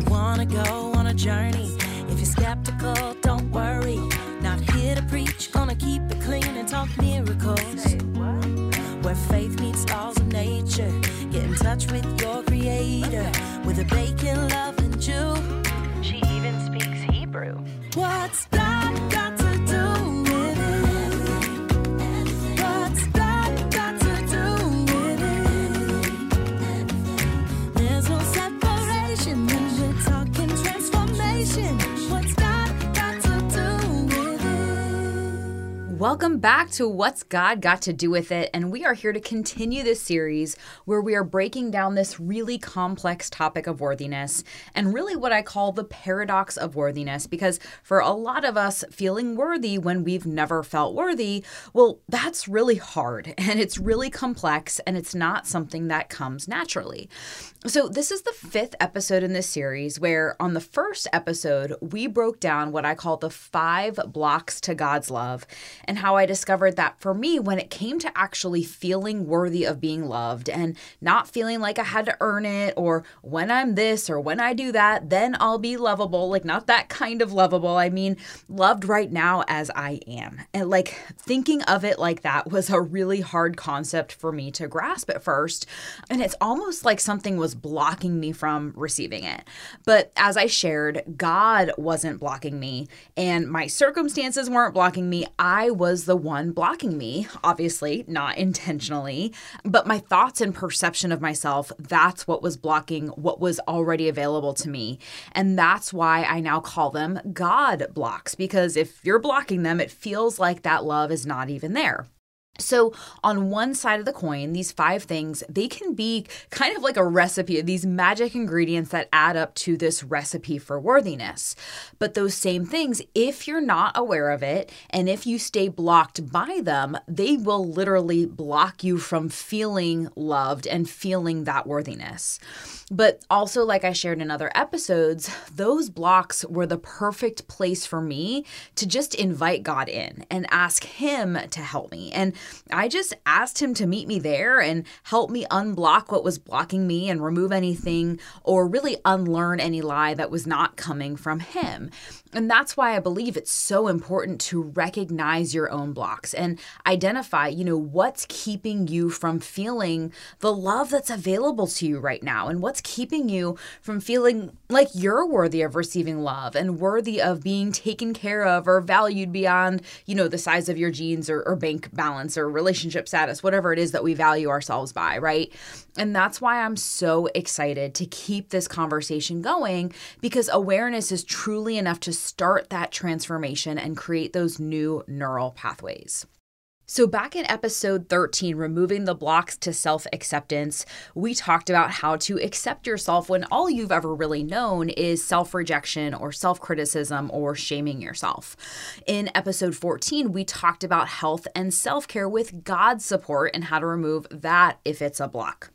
You wanna go on a journey, if you're skeptical, don't worry. Not here to preach, gonna keep it clean and talk miracles. Where faith meets laws of nature. Get in touch with your creator with a bacon loving Jew. She even speaks Hebrew. What's God Welcome back to What's God Got to Do with It? And we are here to continue this series where we are breaking down this really complex topic of worthiness and really what I call the paradox of worthiness. Because for a lot of us, feeling worthy when we've never felt worthy, well, that's really hard and it's really complex and it's not something that comes naturally. So, this is the fifth episode in this series where on the first episode, we broke down what I call the five blocks to God's love and how I discovered that for me, when it came to actually feeling worthy of being loved and not feeling like I had to earn it, or when I'm this or when I do that, then I'll be lovable. Like, not that kind of lovable. I mean, loved right now as I am. And like thinking of it like that was a really hard concept for me to grasp at first. And it's almost like something was blocking me from receiving it. But as I shared, God wasn't blocking me, and my circumstances weren't blocking me. I was the one blocking me, obviously, not intentionally, but my thoughts and perception of myself, that's what was blocking what was already available to me. And that's why I now call them God blocks, because if you're blocking them, it feels like that love is not even there. So, on one side of the coin, these five things, they can be kind of like a recipe, these magic ingredients that add up to this recipe for worthiness. But those same things, if you're not aware of it and if you stay blocked by them, they will literally block you from feeling loved and feeling that worthiness. But also, like I shared in other episodes, those blocks were the perfect place for me to just invite God in and ask Him to help me. And I just asked Him to meet me there and help me unblock what was blocking me and remove anything or really unlearn any lie that was not coming from Him. And that's why I believe it's so important to recognize your own blocks and identify, you know, what's keeping you from feeling the love that's available to you right now and what's keeping you from feeling like you're worthy of receiving love and worthy of being taken care of or valued beyond, you know, the size of your jeans or, or bank balance or relationship status, whatever it is that we value ourselves by, right? And that's why I'm so excited to keep this conversation going because awareness is truly enough to start that transformation and create those new neural pathways. So, back in episode 13, Removing the Blocks to Self Acceptance, we talked about how to accept yourself when all you've ever really known is self rejection or self criticism or shaming yourself. In episode 14, we talked about health and self care with God's support and how to remove that if it's a block.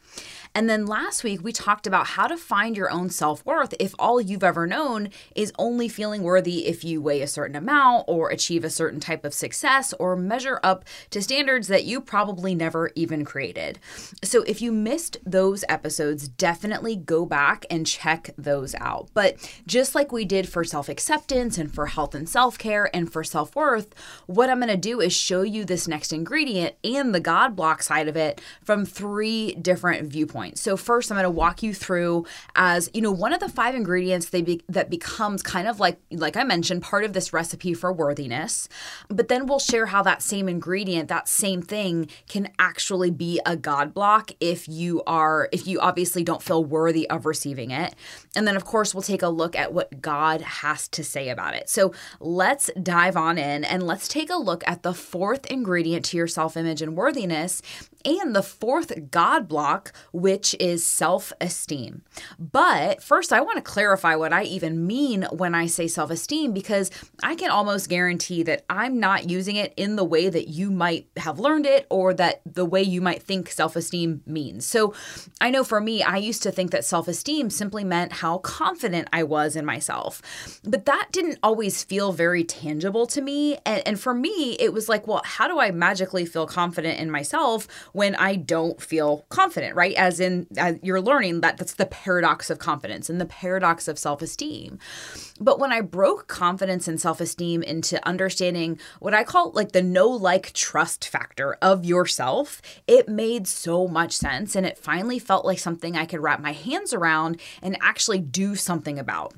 And then last week, we talked about how to find your own self worth if all you've ever known is only feeling worthy if you weigh a certain amount or achieve a certain type of success or measure up to standards that you probably never even created. So if you missed those episodes, definitely go back and check those out. But just like we did for self acceptance and for health and self care and for self worth, what I'm going to do is show you this next ingredient and the God block side of it from three different viewpoints. So first, I'm going to walk you through as you know one of the five ingredients they be, that becomes kind of like like I mentioned part of this recipe for worthiness. But then we'll share how that same ingredient, that same thing, can actually be a God block if you are if you obviously don't feel worthy of receiving it. And then of course we'll take a look at what God has to say about it. So let's dive on in and let's take a look at the fourth ingredient to your self image and worthiness and the fourth God block, which is self esteem. But first, I want to clarify what I even mean when I say self esteem because I can almost guarantee that I'm not using it in the way that you might have learned it or that the way you might think self esteem means. So I know for me, I used to think that self esteem simply meant how confident I was in myself. But that didn't always feel very tangible to me. And, and for me, it was like, well, how do I magically feel confident in myself when I don't feel confident, right? As in, as you're learning that that's the paradox of confidence and the paradox of self esteem. But when I broke confidence and self esteem into understanding what I call like the know like trust factor of yourself, it made so much sense. And it finally felt like something I could wrap my hands around and actually do something about.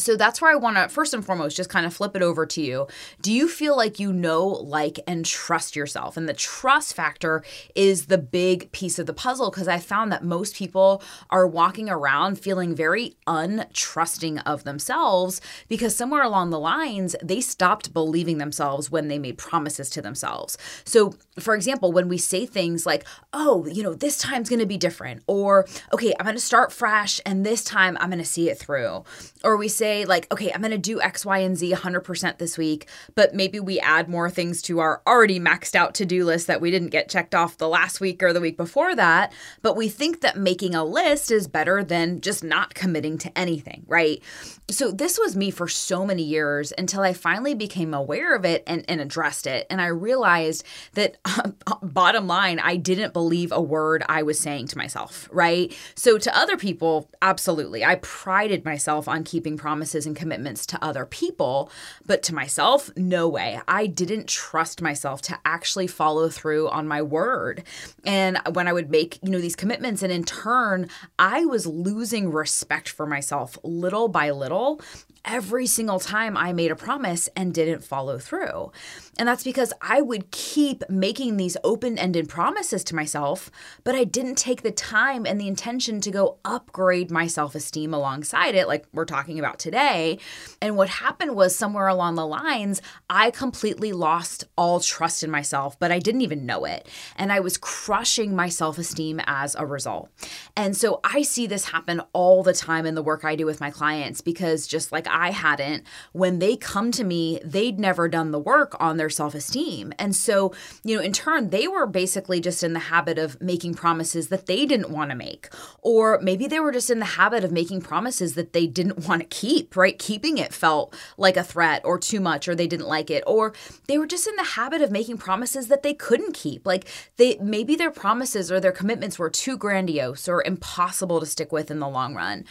So that's where I want to first and foremost just kind of flip it over to you. Do you feel like you know, like, and trust yourself? And the trust factor is the big piece of the puzzle because I found that most people are walking around feeling very untrusting of themselves because somewhere along the lines, they stopped believing themselves when they made promises to themselves. So, for example, when we say things like, oh, you know, this time's going to be different, or okay, I'm going to start fresh and this time I'm going to see it through, or we say, like, okay, I'm going to do X, Y, and Z 100% this week, but maybe we add more things to our already maxed out to do list that we didn't get checked off the last week or the week before that. But we think that making a list is better than just not committing to anything, right? So this was me for so many years until I finally became aware of it and, and addressed it. And I realized that, um, bottom line, I didn't believe a word I was saying to myself, right? So to other people, absolutely. I prided myself on keeping promises promises and commitments to other people, but to myself, no way. I didn't trust myself to actually follow through on my word. And when I would make, you know, these commitments and in turn, I was losing respect for myself little by little every single time I made a promise and didn't follow through. And that's because I would keep making these open ended promises to myself, but I didn't take the time and the intention to go upgrade my self esteem alongside it, like we're talking about today. And what happened was somewhere along the lines, I completely lost all trust in myself, but I didn't even know it. And I was crushing my self esteem as a result. And so I see this happen all the time in the work I do with my clients because just like I hadn't, when they come to me, they'd never done the work on their self esteem. And so, you know, in turn, they were basically just in the habit of making promises that they didn't want to make. Or maybe they were just in the habit of making promises that they didn't want to keep, right? Keeping it felt like a threat or too much, or they didn't like it. Or they were just in the habit of making promises that they couldn't keep. Like they maybe their promises or their commitments were too grandiose or impossible to stick with in the long run.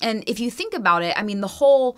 And if you think about it, I mean, the whole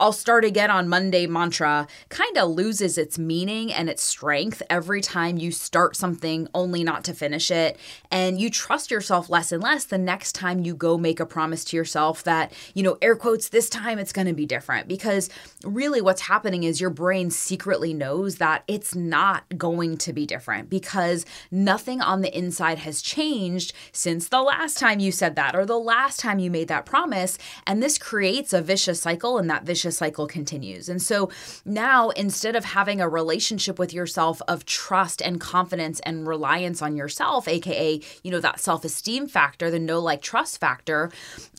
I'll start again on Monday mantra kind of loses its meaning and its strength every time you start something only not to finish it. And you trust yourself less and less the next time you go make a promise to yourself that, you know, air quotes, this time it's going to be different. Because really what's happening is your brain secretly knows that it's not going to be different because nothing on the inside has changed since the last time you said that or the last time you made that promise. And this creates a vicious cycle, and that vicious cycle continues. And so now, instead of having a relationship with yourself of trust and confidence and reliance on yourself, aka, you know, that self esteem factor, the know like trust factor,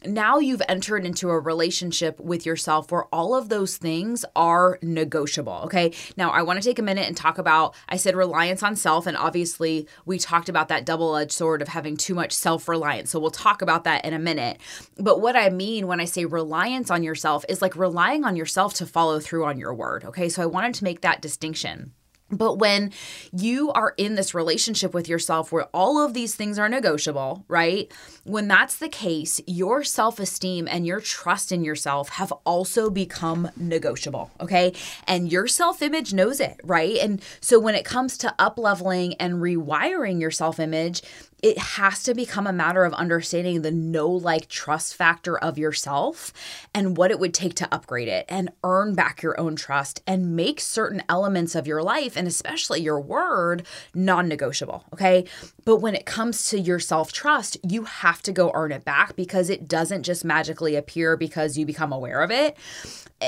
now you've entered into a relationship with yourself where all of those things are negotiable. Okay. Now, I want to take a minute and talk about, I said reliance on self, and obviously we talked about that double edged sword of having too much self reliance. So we'll talk about that in a minute. But what I mean when I say reliance on yourself is like relying on yourself to follow through on your word. Okay. So I wanted to make that distinction. But when you are in this relationship with yourself where all of these things are negotiable, right? When that's the case, your self esteem and your trust in yourself have also become negotiable, okay? And your self image knows it, right? And so when it comes to up leveling and rewiring your self image, it has to become a matter of understanding the know like trust factor of yourself and what it would take to upgrade it and earn back your own trust and make certain elements of your life and especially your word non negotiable. Okay. But when it comes to your self trust, you have to go earn it back because it doesn't just magically appear because you become aware of it.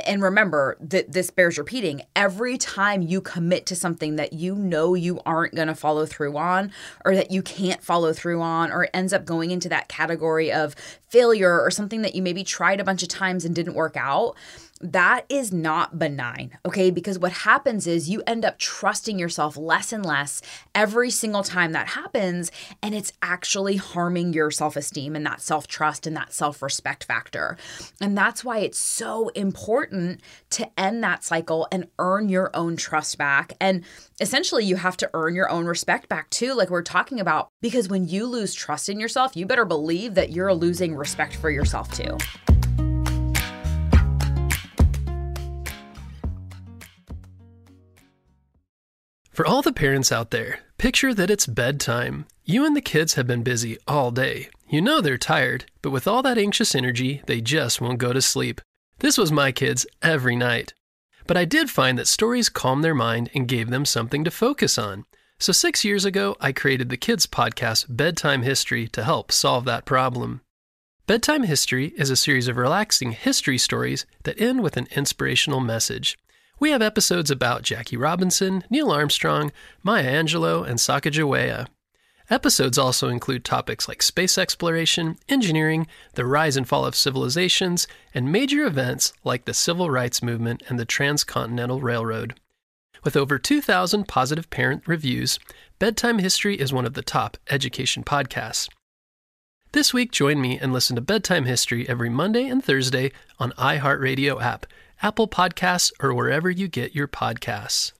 And remember that this bears repeating every time you commit to something that you know you aren't going to follow through on or that you can't follow through on or ends up going into that category of failure or something that you maybe tried a bunch of times and didn't work out that is not benign, okay? Because what happens is you end up trusting yourself less and less every single time that happens, and it's actually harming your self esteem and that self trust and that self respect factor. And that's why it's so important to end that cycle and earn your own trust back. And essentially, you have to earn your own respect back too, like we're talking about, because when you lose trust in yourself, you better believe that you're losing respect for yourself too. For all the parents out there, picture that it's bedtime. You and the kids have been busy all day. You know they're tired, but with all that anxious energy, they just won't go to sleep. This was my kids every night. But I did find that stories calmed their mind and gave them something to focus on. So, six years ago, I created the kids' podcast, Bedtime History, to help solve that problem. Bedtime History is a series of relaxing history stories that end with an inspirational message. We have episodes about Jackie Robinson, Neil Armstrong, Maya Angelou, and Sacagawea. Episodes also include topics like space exploration, engineering, the rise and fall of civilizations, and major events like the Civil Rights Movement and the Transcontinental Railroad. With over 2,000 positive parent reviews, Bedtime History is one of the top education podcasts. This week, join me and listen to Bedtime History every Monday and Thursday on iHeartRadio app Apple Podcasts, or wherever you get your podcasts.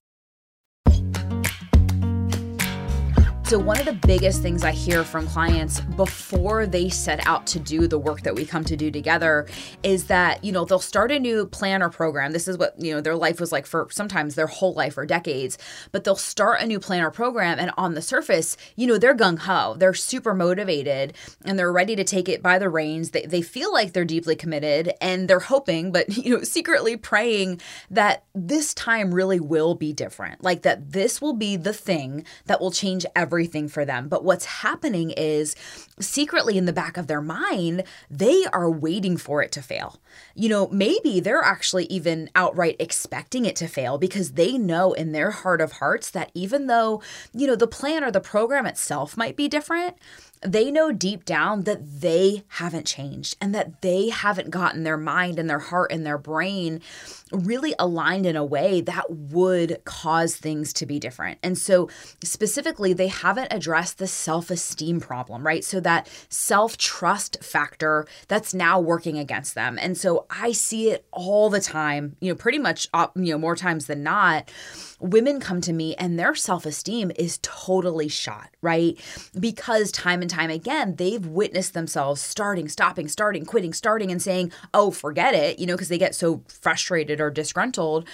So, one of the biggest things I hear from clients before they set out to do the work that we come to do together is that, you know, they'll start a new plan or program. This is what, you know, their life was like for sometimes their whole life or decades, but they'll start a new plan or program. And on the surface, you know, they're gung ho, they're super motivated, and they're ready to take it by the reins. They, they feel like they're deeply committed and they're hoping, but, you know, secretly praying that this time really will be different. Like that this will be the thing that will change everything everything for them. But what's happening is secretly in the back of their mind, they are waiting for it to fail. You know, maybe they're actually even outright expecting it to fail because they know in their heart of hearts that even though, you know, the plan or the program itself might be different, they know deep down that they haven't changed and that they haven't gotten their mind and their heart and their brain really aligned in a way that would cause things to be different. And so, specifically, they haven't addressed the self esteem problem, right? So, that self trust factor that's now working against them. And so, I see it all the time, you know, pretty much, uh, you know, more times than not women come to me and their self esteem is totally shot, right? Because time and time again, they've witnessed themselves starting, stopping, starting, quitting, starting, and saying, oh, forget it, you know, because they get so frustrated or disgruntled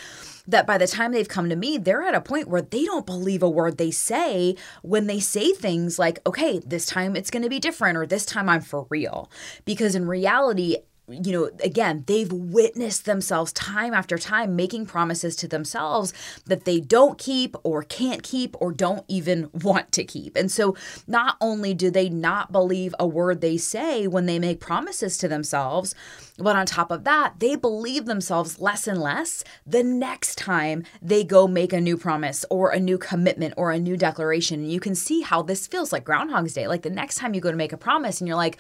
that by the time they've come to me, they're at a point where they don't believe a word they say when they say things like, okay, this time it's going to be different or this time I'm for real. Because in reality, you know, again, they've witnessed themselves time after time making promises to themselves that they don't keep or can't keep or don't even want to keep. And so, not only do they not believe a word they say when they make promises to themselves, but on top of that, they believe themselves less and less the next time they go make a new promise or a new commitment or a new declaration. And you can see how this feels like Groundhog's Day. Like the next time you go to make a promise and you're like,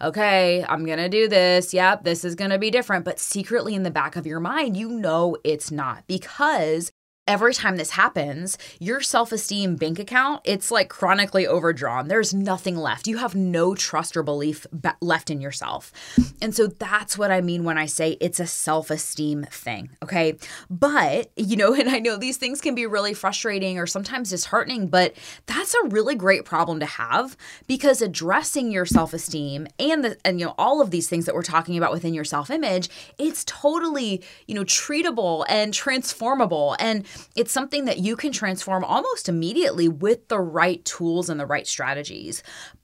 okay, I'm going to do this. Yep, this is going to be different. But secretly in the back of your mind, you know it's not because every time this happens, your self-esteem bank account, it's like chronically overdrawn. There's nothing left. You have no trust or belief left in yourself. And so that's what I mean when I say it's a self-esteem thing, okay? But, you know, and I know these things can be really frustrating or sometimes disheartening, but that's a really great problem to have because addressing your self-esteem and the and you know all of these things that we're talking about within your self-image, it's totally, you know, treatable and transformable and it's something that you can transform almost immediately with the right tools and the right strategies.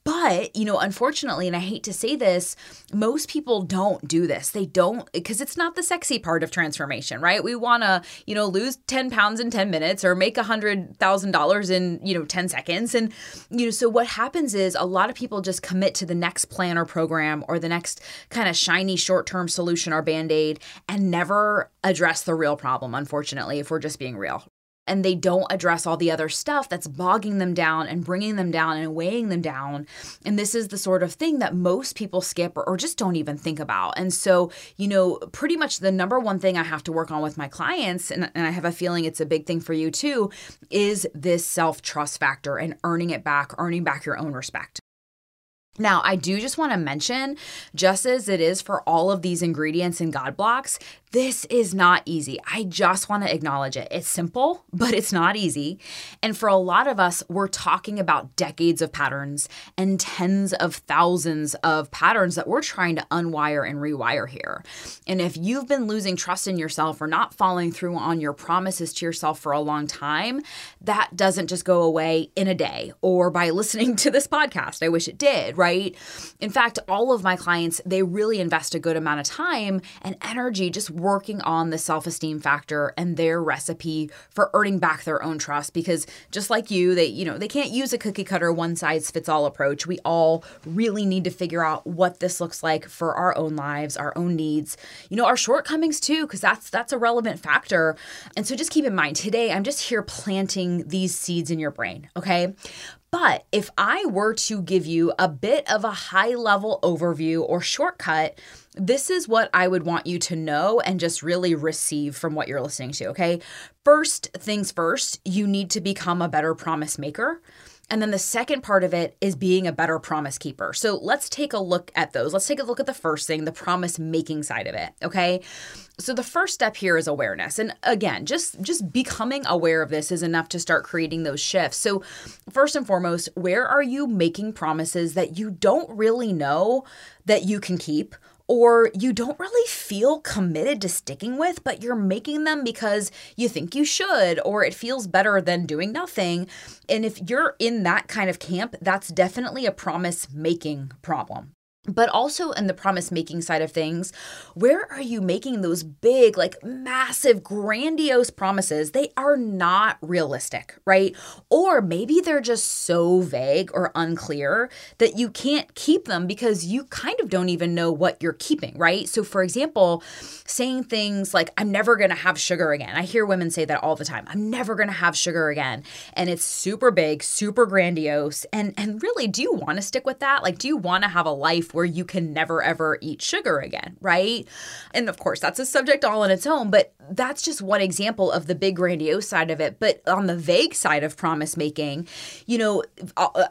But, you know, unfortunately, and I hate to say this, most people don't do this. They don't, because it's not the sexy part of transformation, right? We want to, you know, lose 10 pounds in 10 minutes or make $100,000 in, you know, 10 seconds. And, you know, so what happens is a lot of people just commit to the next plan or program or the next kind of shiny short term solution or band aid and never address the real problem, unfortunately, if we're just being real and they don't address all the other stuff that's bogging them down and bringing them down and weighing them down. And this is the sort of thing that most people skip or, or, just don't even think about. And so, you know, pretty much the number one thing I have to work on with my clients, and, and I have a feeling it's a big thing for you too, is this self trust factor and earning it back, earning back your own respect. Now, I do just want to mention, just as it is for all of these ingredients in God blocks, this is not easy. I just want to acknowledge it. It's simple, but it's not easy. And for a lot of us, we're talking about decades of patterns and tens of thousands of patterns that we're trying to unwire and rewire here. And if you've been losing trust in yourself or not following through on your promises to yourself for a long time, that doesn't just go away in a day or by listening to this podcast. I wish it did, right? In fact, all of my clients, they really invest a good amount of time and energy just working on the self esteem factor and their recipe for earning back their own trust because just like you, they, you know, they can't use a cookie cutter one size fits all approach. We all really need to figure out what this looks like for our own lives, our own needs, you know, our shortcomings too, because that's that's a relevant factor. And so just keep in mind today, I'm just here planting these seeds in your brain, okay? But if I were to give you a bit of a high level overview or shortcut, this is what I would want you to know and just really receive from what you're listening to, okay? First things first, you need to become a better promise maker. And then the second part of it is being a better promise keeper. So let's take a look at those. Let's take a look at the first thing, the promise making side of it, okay? So the first step here is awareness. And again, just just becoming aware of this is enough to start creating those shifts. So first and foremost, where are you making promises that you don't really know that you can keep? Or you don't really feel committed to sticking with, but you're making them because you think you should, or it feels better than doing nothing. And if you're in that kind of camp, that's definitely a promise making problem but also in the promise making side of things, where are you making those big, like massive, grandiose promises? They are not realistic, right? Or maybe they're just so vague or unclear that you can't keep them because you kind of don't even know what you're keeping, right? So, for example, saying things like, I'm never gonna have sugar again. I hear women say that all the time. I'm never gonna have sugar again. And it's super big, super grandiose. And, and really, do you wanna stick with that? Like, do you wanna have a life where you can never ever eat sugar again, right? And of course, that's a subject all on its own, but that's just one example of the big grandiose side of it. But on the vague side of promise making, you know,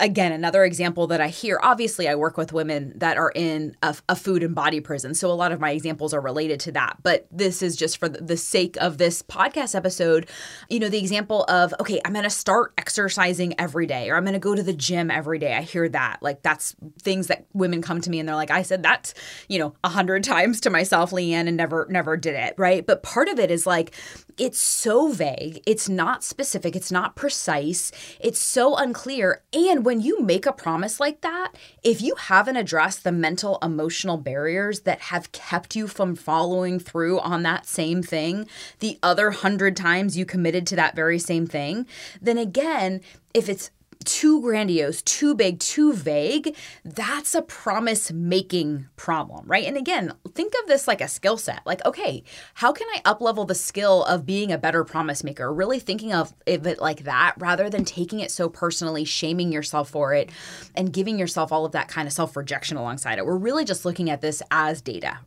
again, another example that I hear obviously, I work with women that are in a, a food and body prison. So a lot of my examples are related to that. But this is just for the sake of this podcast episode, you know, the example of, okay, I'm going to start exercising every day or I'm going to go to the gym every day. I hear that. Like that's things that women come to me and they're like, I said that, you know, a hundred times to myself, Leanne, and never, never did it. Right. But part of it is like, it's so vague. It's not specific. It's not precise. It's so unclear. And when you make a promise like that, if you haven't addressed the mental, emotional barriers that have kept you from following through on that same thing the other hundred times you committed to that very same thing, then again, if it's too grandiose, too big, too vague, that's a promise making problem, right? And again, think of this like a skill set. Like, okay, how can I up level the skill of being a better promise maker? Really thinking of it like that rather than taking it so personally, shaming yourself for it, and giving yourself all of that kind of self rejection alongside it. We're really just looking at this as data,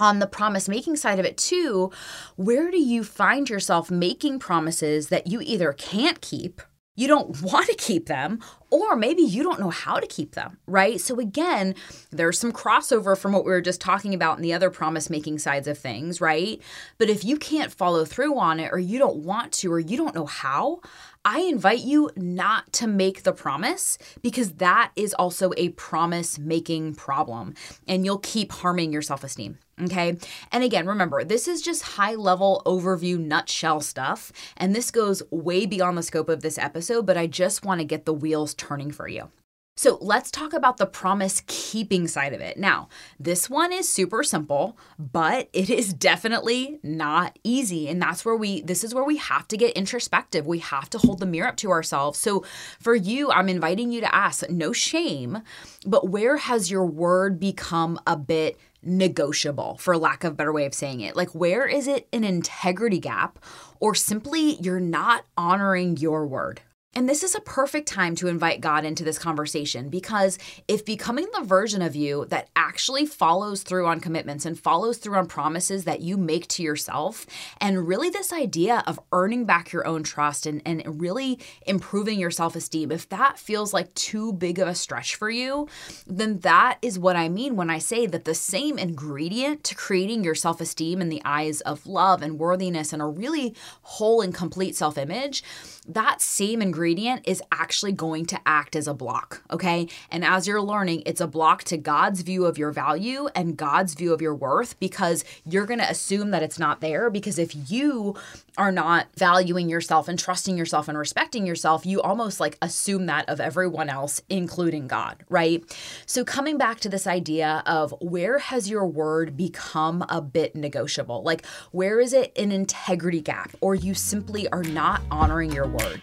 on the promise making side of it too, where do you find yourself making promises that you either can't keep you don't want to keep them, or maybe you don't know how to keep them, right? So, again, there's some crossover from what we were just talking about in the other promise making sides of things, right? But if you can't follow through on it, or you don't want to, or you don't know how, I invite you not to make the promise because that is also a promise making problem and you'll keep harming your self esteem. Okay. And again, remember, this is just high level overview nutshell stuff. And this goes way beyond the scope of this episode, but I just want to get the wheels turning for you. So let's talk about the promise keeping side of it. Now, this one is super simple, but it is definitely not easy. And that's where we, this is where we have to get introspective. We have to hold the mirror up to ourselves. So for you, I'm inviting you to ask no shame, but where has your word become a bit negotiable, for lack of a better way of saying it? Like, where is it an integrity gap, or simply you're not honoring your word? And this is a perfect time to invite God into this conversation because if becoming the version of you that actually follows through on commitments and follows through on promises that you make to yourself, and really this idea of earning back your own trust and, and really improving your self esteem, if that feels like too big of a stretch for you, then that is what I mean when I say that the same ingredient to creating your self esteem in the eyes of love and worthiness and a really whole and complete self image, that same ingredient ingredient is actually going to act as a block, okay? And as you're learning, it's a block to God's view of your value and God's view of your worth because you're going to assume that it's not there because if you are not valuing yourself and trusting yourself and respecting yourself, you almost like assume that of everyone else, including God, right? So, coming back to this idea of where has your word become a bit negotiable? Like, where is it an integrity gap, or you simply are not honoring your word?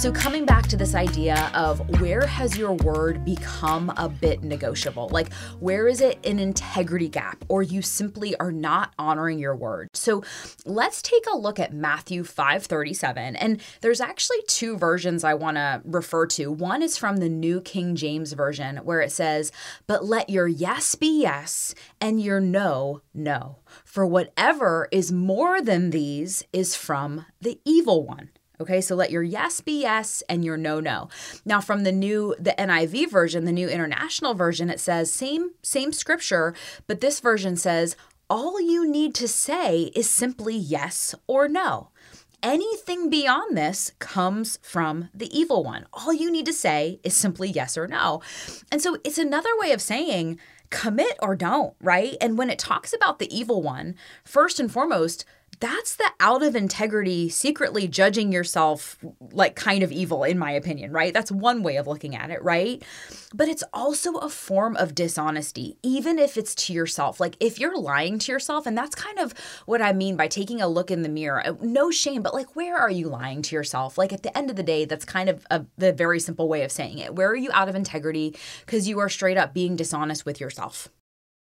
So, coming back to this idea of where has your word become a bit negotiable? Like, where is it an integrity gap, or you simply are not honoring your word? So, let's take a look at Matthew 5 37. And there's actually two versions I want to refer to. One is from the New King James Version, where it says, But let your yes be yes, and your no, no. For whatever is more than these is from the evil one. Okay, so let your yes be yes and your no no. Now from the new the NIV version, the new international version, it says same same scripture, but this version says all you need to say is simply yes or no. Anything beyond this comes from the evil one. All you need to say is simply yes or no. And so it's another way of saying commit or don't, right? And when it talks about the evil one, first and foremost, that's the out of integrity, secretly judging yourself like kind of evil, in my opinion, right? That's one way of looking at it, right? But it's also a form of dishonesty, even if it's to yourself. Like if you're lying to yourself, and that's kind of what I mean by taking a look in the mirror. Uh, no shame, but like where are you lying to yourself? Like at the end of the day, that's kind of a, the very simple way of saying it. Where are you out of integrity because you are straight up being dishonest with yourself?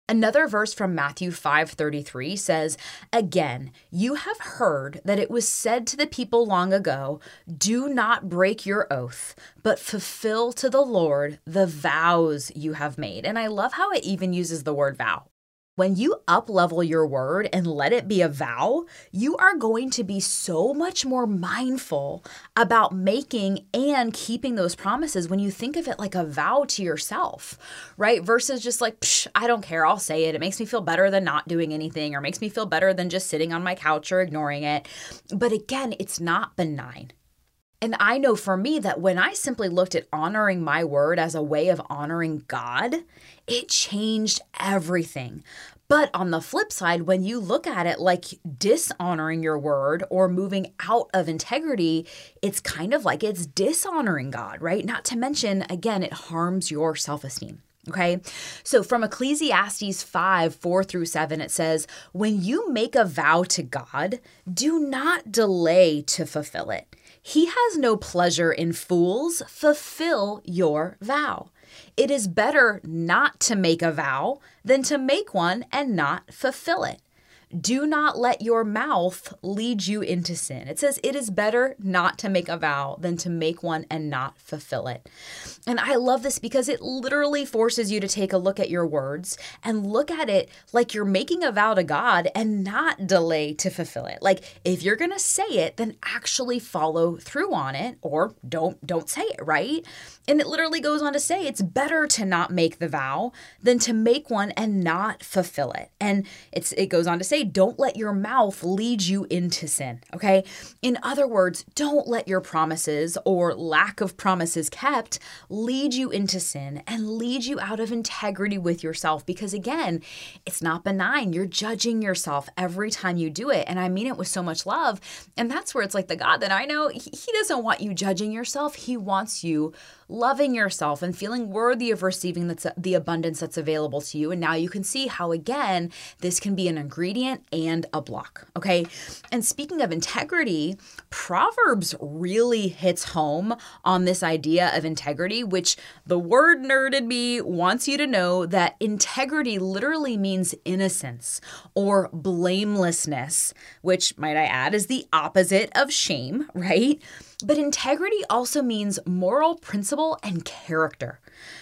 Another verse from Matthew 5:33 says, "Again, you have heard that it was said to the people long ago, do not break your oath, but fulfill to the Lord the vows you have made." And I love how it even uses the word vow. When you up level your word and let it be a vow, you are going to be so much more mindful about making and keeping those promises when you think of it like a vow to yourself, right? Versus just like, I don't care, I'll say it. It makes me feel better than not doing anything or makes me feel better than just sitting on my couch or ignoring it. But again, it's not benign. And I know for me that when I simply looked at honoring my word as a way of honoring God, it changed everything. But on the flip side, when you look at it like dishonoring your word or moving out of integrity, it's kind of like it's dishonoring God, right? Not to mention, again, it harms your self esteem. Okay, so from Ecclesiastes 5 4 through 7, it says, When you make a vow to God, do not delay to fulfill it. He has no pleasure in fools. Fulfill your vow. It is better not to make a vow than to make one and not fulfill it. Do not let your mouth lead you into sin. It says it is better not to make a vow than to make one and not fulfill it. And I love this because it literally forces you to take a look at your words and look at it like you're making a vow to God and not delay to fulfill it. Like if you're going to say it, then actually follow through on it or don't don't say it, right? And it literally goes on to say it's better to not make the vow than to make one and not fulfill it. And it's it goes on to say don't let your mouth lead you into sin, okay? In other words, don't let your promises or lack of promises kept lead you into sin and lead you out of integrity with yourself because again, it's not benign. You're judging yourself every time you do it. And I mean it with so much love. And that's where it's like the God that I know, he doesn't want you judging yourself. He wants you loving yourself and feeling worthy of receiving the abundance that's available to you. And now you can see how again this can be an ingredient and a block. Okay. And speaking of integrity, Proverbs really hits home on this idea of integrity, which the word nerded me wants you to know that integrity literally means innocence or blamelessness, which might I add is the opposite of shame, right? But integrity also means moral principle and character.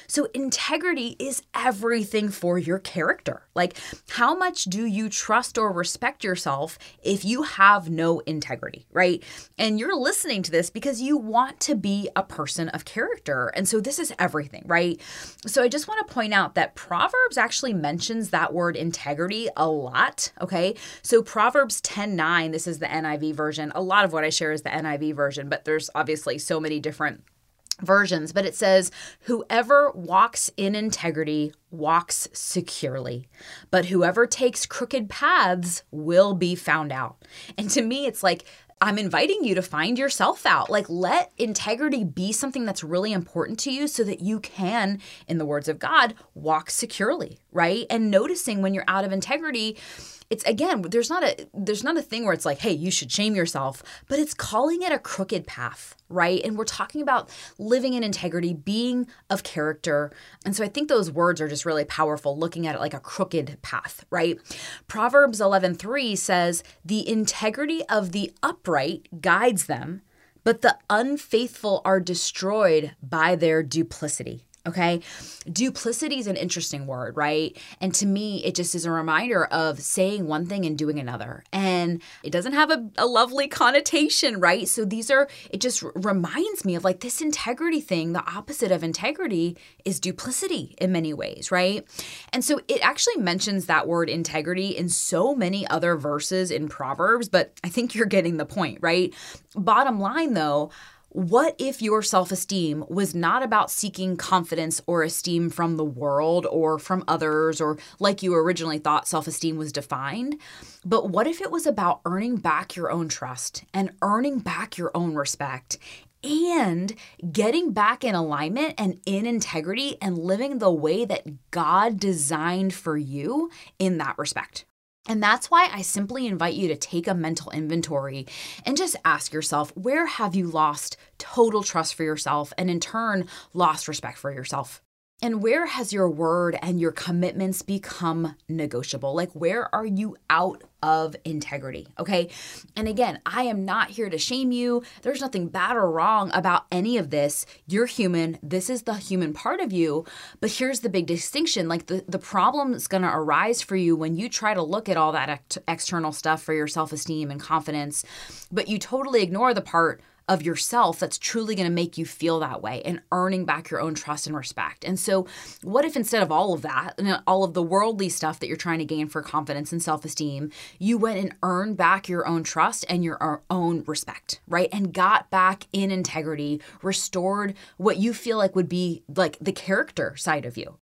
So, integrity is everything for your character. Like, how much do you trust or respect yourself if you have no integrity, right? And you're listening to this because you want to be a person of character. And so, this is everything, right? So, I just want to point out that Proverbs actually mentions that word integrity a lot, okay? So, Proverbs 10 9, this is the NIV version. A lot of what I share is the NIV version, but there's obviously so many different versions, but it says, Whoever walks in integrity walks securely, but whoever takes crooked paths will be found out. And to me, it's like, I'm inviting you to find yourself out. Like, let integrity be something that's really important to you so that you can, in the words of God, walk securely, right? And noticing when you're out of integrity, it's again there's not a there's not a thing where it's like hey you should shame yourself but it's calling it a crooked path right? And we're talking about living in integrity being of character. And so i think those words are just really powerful looking at it like a crooked path right? Proverbs 11:3 says the integrity of the upright guides them but the unfaithful are destroyed by their duplicity Okay. Duplicity is an interesting word, right? And to me, it just is a reminder of saying one thing and doing another. And it doesn't have a, a, lovely connotation, right? So these are, it just reminds me of like this integrity thing. The opposite of integrity is duplicity in many ways, right? And so it actually mentions that word integrity in so many other verses in Proverbs, but I think you're getting the point, right? Bottom line though, what if your self esteem was not about seeking confidence or esteem from the world or from others or like you originally thought self esteem was defined? But what if it was about earning back your own trust and earning back your own respect and getting back in alignment and in integrity and living the way that God designed for you in that respect? And that's why I simply invite you to take a mental inventory and just ask yourself where have you lost total trust for yourself and in turn lost respect for yourself? And where has your word and your commitments become negotiable? Like, where are you out of integrity? Okay. And again, I am not here to shame you. There's nothing bad or wrong about any of this. You're human. This is the human part of you. But here's the big distinction like, the, the problem is going to arise for you when you try to look at all that ex- external stuff for your self esteem and confidence, but you totally ignore the part of yourself that's truly going to make you feel that way and earning back your own trust and respect. And so, what if instead of all of that, and all of the worldly stuff that you're trying to gain for confidence and self esteem, you went and earned back your own trust and your uh, own respect, right? And got back in integrity, restored what you feel like would be like the character side of you.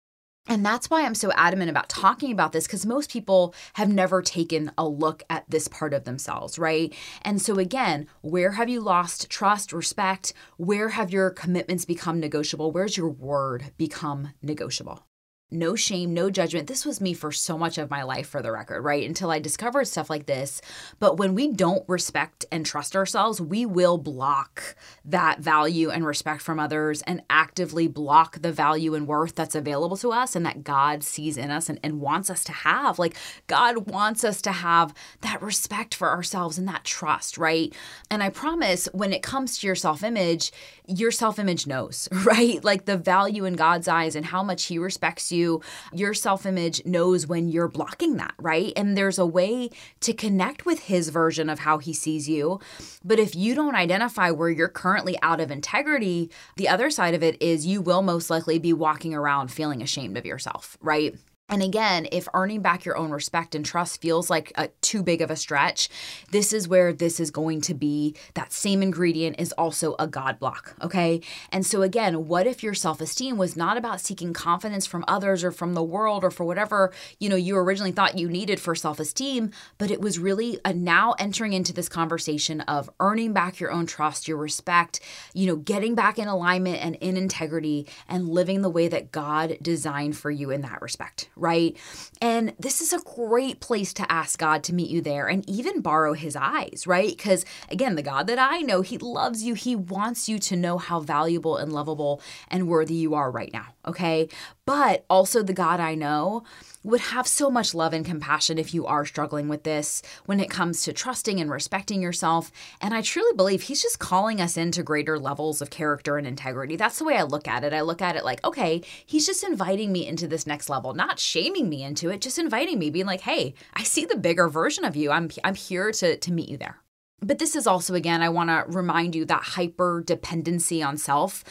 And that's why I'm so adamant about talking about this because most people have never taken a look at this part of themselves, right? And so, again, where have you lost trust, respect? Where have your commitments become negotiable? Where's your word become negotiable? No shame, no judgment. This was me for so much of my life, for the record, right? Until I discovered stuff like this. But when we don't respect and trust ourselves, we will block that value and respect from others and actively block the value and worth that's available to us and that God sees in us and, and wants us to have. Like, God wants us to have that respect for ourselves and that trust, right? And I promise when it comes to your self image, your self image knows, right? Like the value in God's eyes and how much He respects you you, your self image knows when you're blocking that, right? And there's a way to connect with his version of how he sees you. But if you don't identify where you're currently out of integrity, the other side of it is you will most likely be walking around feeling ashamed of yourself, right? And again, if earning back your own respect and trust feels like a, too big of a stretch, this is where this is going to be that same ingredient is also a God block, okay? And so, again, what if your self esteem was not about seeking confidence from others or from the world or for whatever you know you originally thought you needed for self esteem, but it was really a now entering into this conversation of earning back your own trust, your respect, you know, getting back in alignment and in integrity and living the way that God designed for you in that respect right? And this is a great place to ask God to meet you there and even borrow his eyes, right? Because again, the God that I know, he loves you. He wants you to know how valuable and lovable and worthy you are right now, okay? But also the God I know would have so much love and compassion if you are struggling with this when it comes to trusting and respecting yourself. And I truly believe He's just calling us into greater levels of character and integrity. That's the way I look at it. I look at it like, okay, He's just inviting me into this next level, not shaming me into it, just inviting me, being like, hey, I see the bigger version of you. I'm, I'm here to, to meet you there. But this is also, again, I want to remind you that hyper dependency on self.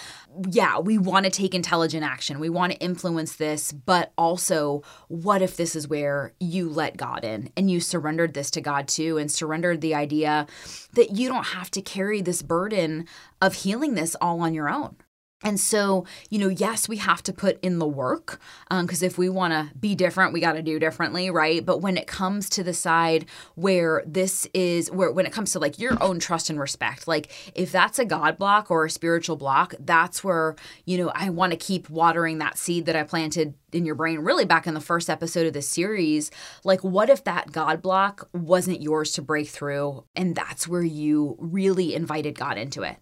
Yeah, we want to take intelligent action. We want to influence this, but also, what if this is where you let God in and you surrendered this to God too and surrendered the idea that you don't have to carry this burden of healing this all on your own? And so, you know, yes, we have to put in the work because um, if we want to be different, we got to do differently, right? But when it comes to the side where this is, where when it comes to like your own trust and respect, like if that's a God block or a spiritual block, that's where, you know, I want to keep watering that seed that I planted in your brain really back in the first episode of this series. Like, what if that God block wasn't yours to break through? And that's where you really invited God into it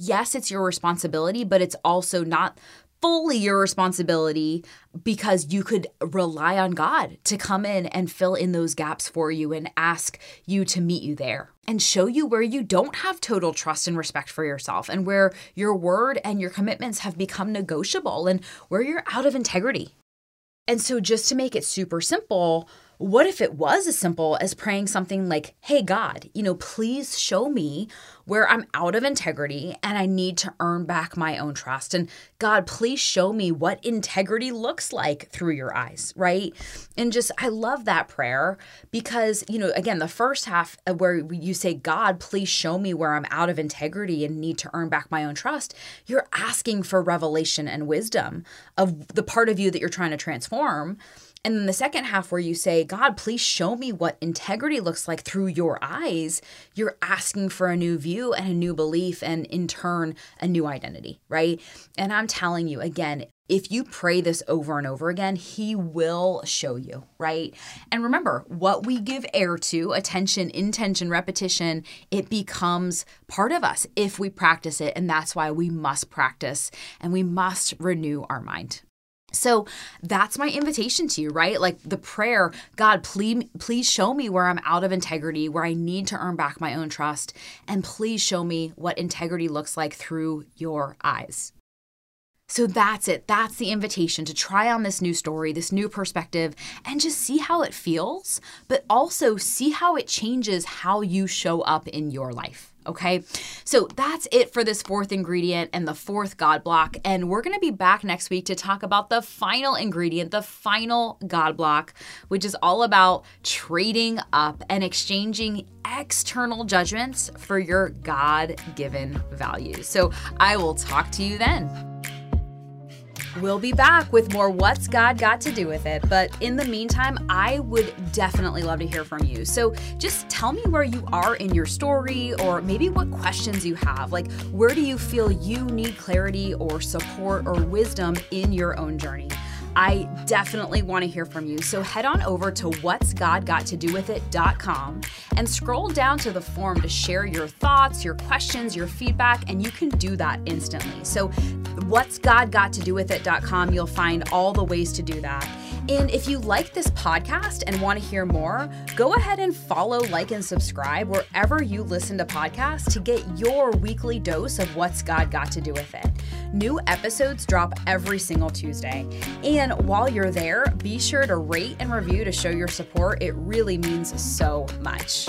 yes, it's your responsibility, but it's also not fully your responsibility because you could rely on God to come in and fill in those gaps for you and ask you to meet you there and show you where you don't have total trust and respect for yourself and where your word and your commitments have become negotiable and where you're out of integrity. And so, just to make it super simple, what if it was as simple as praying something like, Hey, God, you know, please show me where I'm out of integrity and I need to earn back my own trust. And God, please show me what integrity looks like through your eyes, right? And just, I love that prayer because, you know, again, the first half where you say, God, please show me where I'm out of integrity and need to earn back my own trust, you're asking for revelation and wisdom of the part of you that you're trying to transform. And then the second half, where you say, God, please show me what integrity looks like through your eyes, you're asking for a new view and a new belief, and in turn, a new identity, right? And I'm telling you again, if you pray this over and over again, He will show you, right? And remember, what we give air to, attention, intention, repetition, it becomes part of us if we practice it. And that's why we must practice and we must renew our mind. So that's my invitation to you, right? Like the prayer, God, please please show me where I'm out of integrity, where I need to earn back my own trust, and please show me what integrity looks like through your eyes. So that's it. That's the invitation to try on this new story, this new perspective, and just see how it feels, but also see how it changes how you show up in your life. Okay, so that's it for this fourth ingredient and the fourth God block. And we're going to be back next week to talk about the final ingredient, the final God block, which is all about trading up and exchanging external judgments for your God given values. So I will talk to you then. We'll be back with more What's God Got to Do with It. But in the meantime, I would definitely love to hear from you. So just tell me where you are in your story or maybe what questions you have. Like, where do you feel you need clarity or support or wisdom in your own journey? I definitely want to hear from you. So head on over to what's God got to do with it.com and scroll down to the form to share your thoughts, your questions, your feedback, and you can do that instantly. So what's God got to do with it.com, you'll find all the ways to do that. And if you like this podcast and want to hear more, go ahead and follow, like, and subscribe wherever you listen to podcasts to get your weekly dose of what's God got to do with it. New episodes drop every single Tuesday. And while you're there, be sure to rate and review to show your support. It really means so much.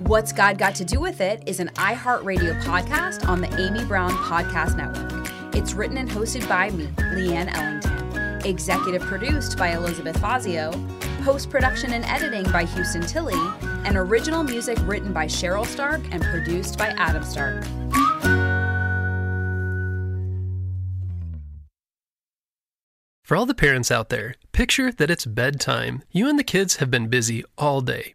What's God Got to Do with It is an iHeartRadio podcast on the Amy Brown Podcast Network. It's written and hosted by me, Leanne Ellington executive produced by Elizabeth Fazio, post production and editing by Houston Tilley, and original music written by Cheryl Stark and produced by Adam Stark. For all the parents out there, picture that it's bedtime. You and the kids have been busy all day.